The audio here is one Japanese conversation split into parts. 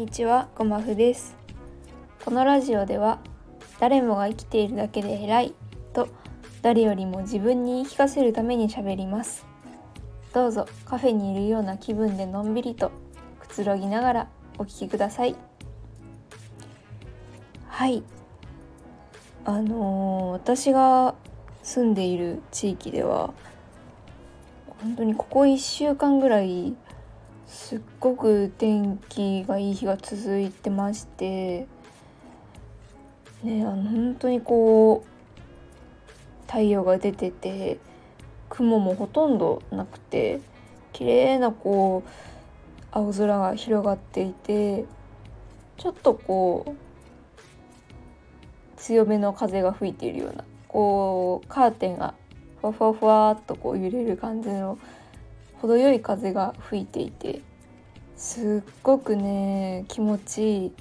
にちは、ごまふです。このラジオでは、誰もが生きているだけで偉いと、誰よりも自分に言い聞かせるために喋ります。どうぞカフェにいるような気分でのんびりとくつろぎながらお聞きください。はい。あのー私が住んでいる地域では、本当にここ1週間ぐらいすっごく天気がいい日が続いてましてねあの本当にこう太陽が出てて雲もほとんどなくて綺麗なこう青空が広がっていてちょっとこう強めの風が吹いているようなこうカーテンがふわふわふわっとこう揺れる感じの程よい風が吹いていてすっごくね気持ちいい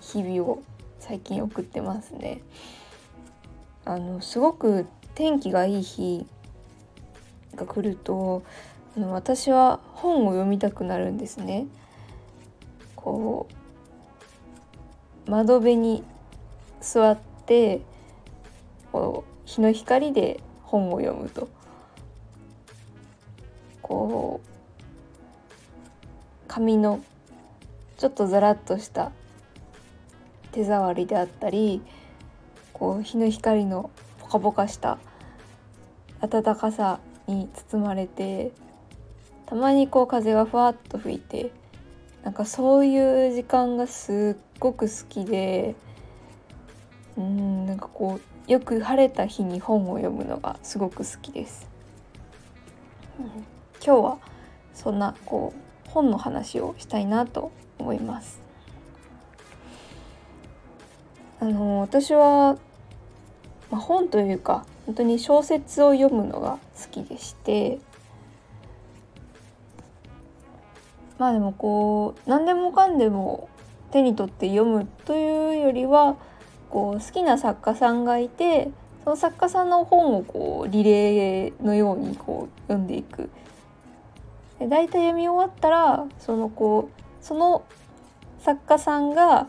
日々を最近送ってますね。あのすごく天気がいい日が来るとあの私は本を読みたくなるんですね。こう窓辺に座ってこう日の光で本を読むとこう紙のちょっとザラッとした手触りであったりこう日の光のポカポカした暖かさに包まれてたまにこう風がふわっと吹いてなんかそういう時間がすっごく好きでうんなんかこうよく晴れた日に本を読むのがすごく好きです。うん今日はそんなこう本の話をしたいなと思います。あの私は、まあ、本というか本当に小説を読むのが好きでしてまあでもこう何でもかんでも手に取って読むというよりはこう好きな作家さんがいてその作家さんの本をこうリレーのようにこう読んでいくで大体読み終わったらそのこうその作家さんが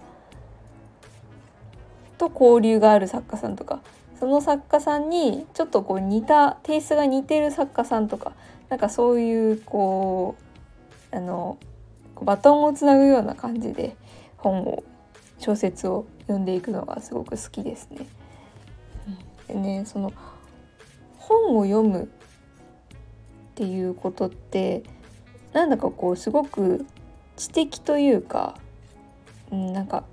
と交流がある作家さんとかその作家さんにちょっとこう似たテイストが似てる作家さんとかなんかそういうこうあのバトンをつなぐような感じで本を小説を読んでいくのがすごく好きですね。でねその本を読むっていうことってなんだかこうすごく知的というか、うん、なんか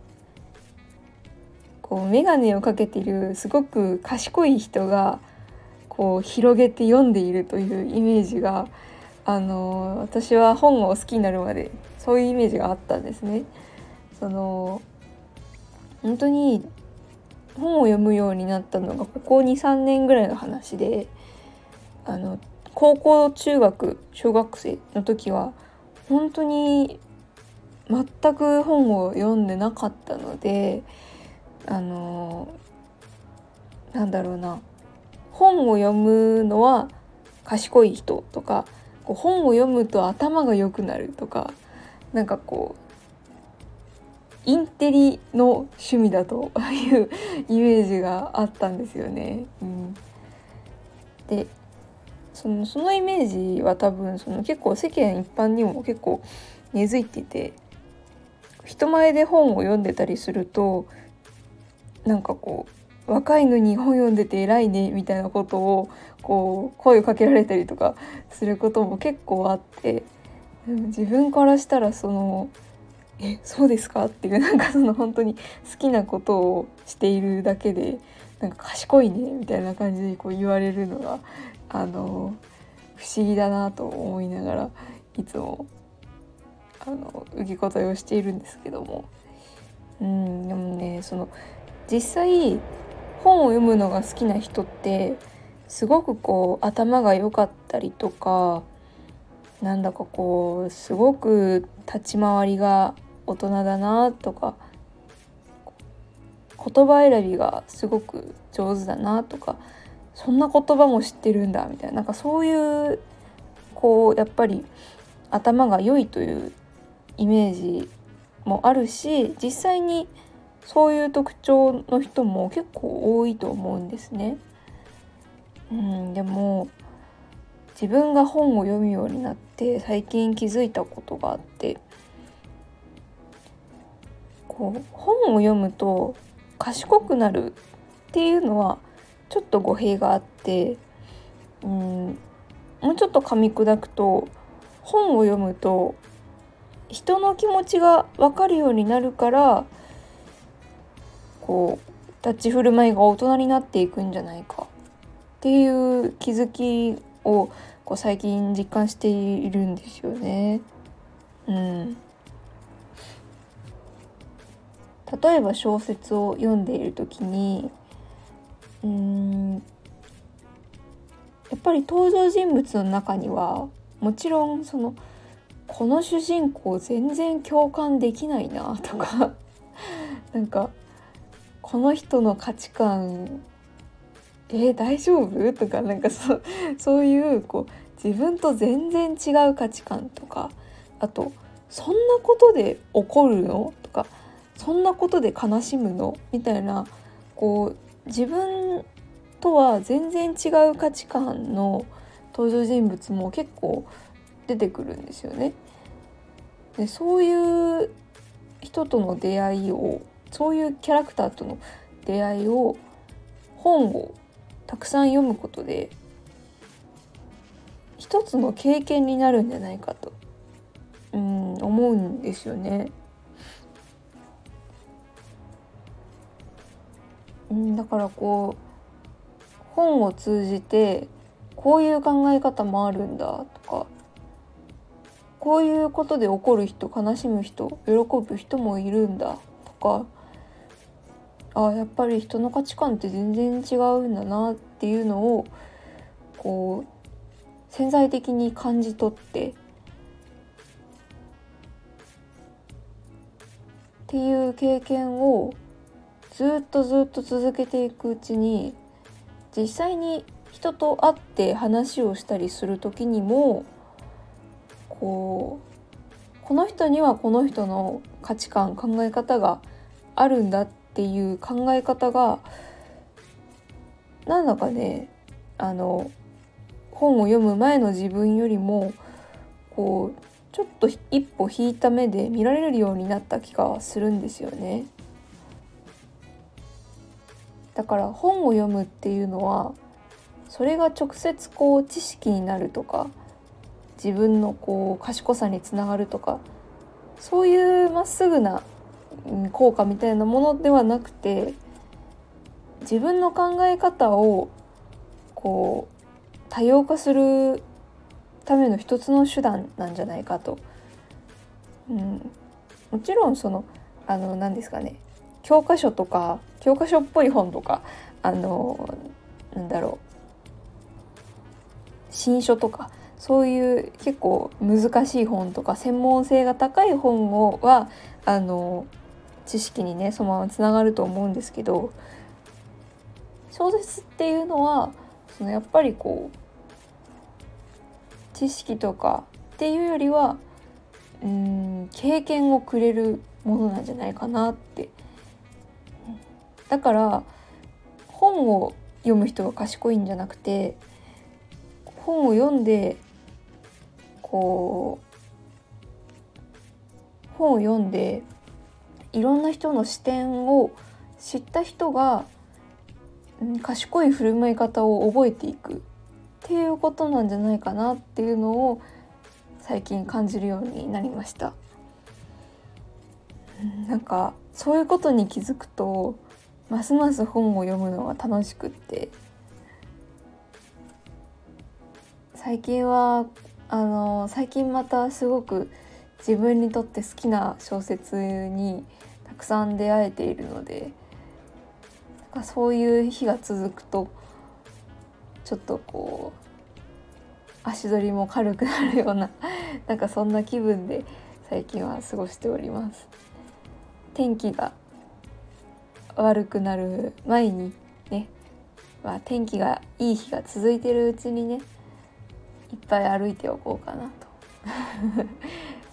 こう眼鏡をかけているすごく賢い人がこう広げて読んでいるというイメージがあの私は本を好きになるまでそういうイメージがあったんですね。その本当に本を読むようになったのがここ23年ぐらいの話であの高校中学小学生の時は本当に全く本を読んでなかったのであのなんだろうな本を読むのは賢い人とか本を読むと頭が良くなるとかなんかこうインテリの趣味だというイメージがあったんですよね。うん、でそのそのイメージは多分その結構世間一般にも結構根付いてて人前で本を読んでたりするとなんかこう若いのに本読んでて偉いねみたいなことをこう声をかけられたりとかすることも結構あって自分からしたらその「えそうですか?」っていうなんかその本当に好きなことをしているだけでなんか賢いねみたいな感じでこう言われるのがあの不思議だなと思いながらいつもあの受け答えをしているんですけども。うんでもねその実際本を読むのが好きな人ってすごくこう頭が良かったりとかなんだかこうすごく立ち回りが大人だなとか言葉選びがすごく上手だなとかそんな言葉も知ってるんだみたいななんかそういうこうやっぱり頭が良いというイメージもあるし実際にそういう特徴の人も結構多いと思うんですね。うん、でも自分が本を読むようになって最近気づいたことがあってこう本を読むと賢くなるっていうのはちょっと語弊があってうんもうちょっと噛み砕くと本を読むと人の気持ちが分かるようになるからこう立ち振る舞いが大人になっていくんじゃないかっていう気づきをこう最近実感しているんですよね。うん、例えば小説を読んでいる時にうん。やっぱり登場人物の中にはもちろんそのこの主人公全然共感できないなとか なんかこの人の価値観えー、大丈夫？とかなんかそ そういうこう自分と全然違う価値観とかあとそんなことで怒るの？とかそんなことで悲しむの？みたいなこう自分とは全然違う価値観の登場人物も結構出てくるんですよね。でそういう人との出会いをそういうキャラクターとの出会いを本をたくさん読むことで一つの経験になるんじゃないかとうん思うんですよね。んだからこう本を通じてこういう考え方もあるんだとかこういうことで怒る人悲しむ人喜ぶ人もいるんだとかあやっぱり人の価値観って全然違うんだなっていうのをこう潜在的に感じ取ってっていう経験をずっとずっと続けていくうちに実際に人と会って話をしたりする時にもこうこの人にはこの人の価値観考え方があるんだっていう考え方がなんだかねあの本を読む前の自分よりもこうちょっと一歩引いた目で見られるようになった気がするんですよね。だから本を読むっていうのはそれが直接こう知識になるとか自分のこう賢さにつながるとかそういうまっすぐな効果みたいなものではなくて自分の考え方をこう多様化するための一つの手段なんじゃないかと。うん、もちろんそのあの何ですかね教科書とか教科書っぽい本とかあのなんだろう。新書とかそういう結構難しい本とか専門性が高い本をはあの知識にねそのままつながると思うんですけど小説っていうのはそのやっぱりこう知識とかっていうよりはうん経験をくれるものなんじゃないかなってだから本を読む人が賢いんじゃなくて本を読んでこう本を読んでいろんな人の視点を知った人が、賢い振る舞い方を覚えていくっていうことなんじゃないかなっていうのを最近感じるようになりました。なんかそういうことに気づくとますます本を読むのが楽しくって最近はあの最近またすごく自分にとって好きな小説にたくさん出会えているのでなんかそういう日が続くとちょっとこう足取りも軽くなるようななんかそんな気分で最近は過ごしております。天気が悪くなる前にね、まあ、天気がいい日が続いてるうちにねいっぱい歩いておこうかなと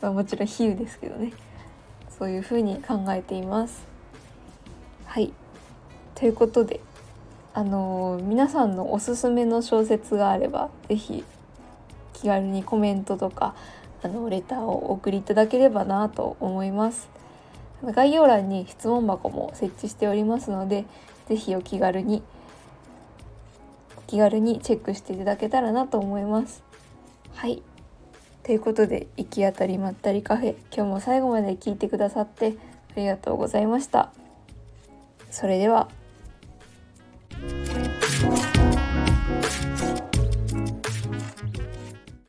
まもちろん比喩ですけどねそういうふうに考えています。はいということであのー、皆さんのおすすめの小説があれば是非気軽にコメントとかあのレターをお送りいただければなと思います。概要欄に質問箱も設置しておりますので是非お気軽にお気軽にチェックしていただけたらなと思います。はいということで行き当たりまったりカフェ今日も最後まで聞いてくださってありがとうございました。それでは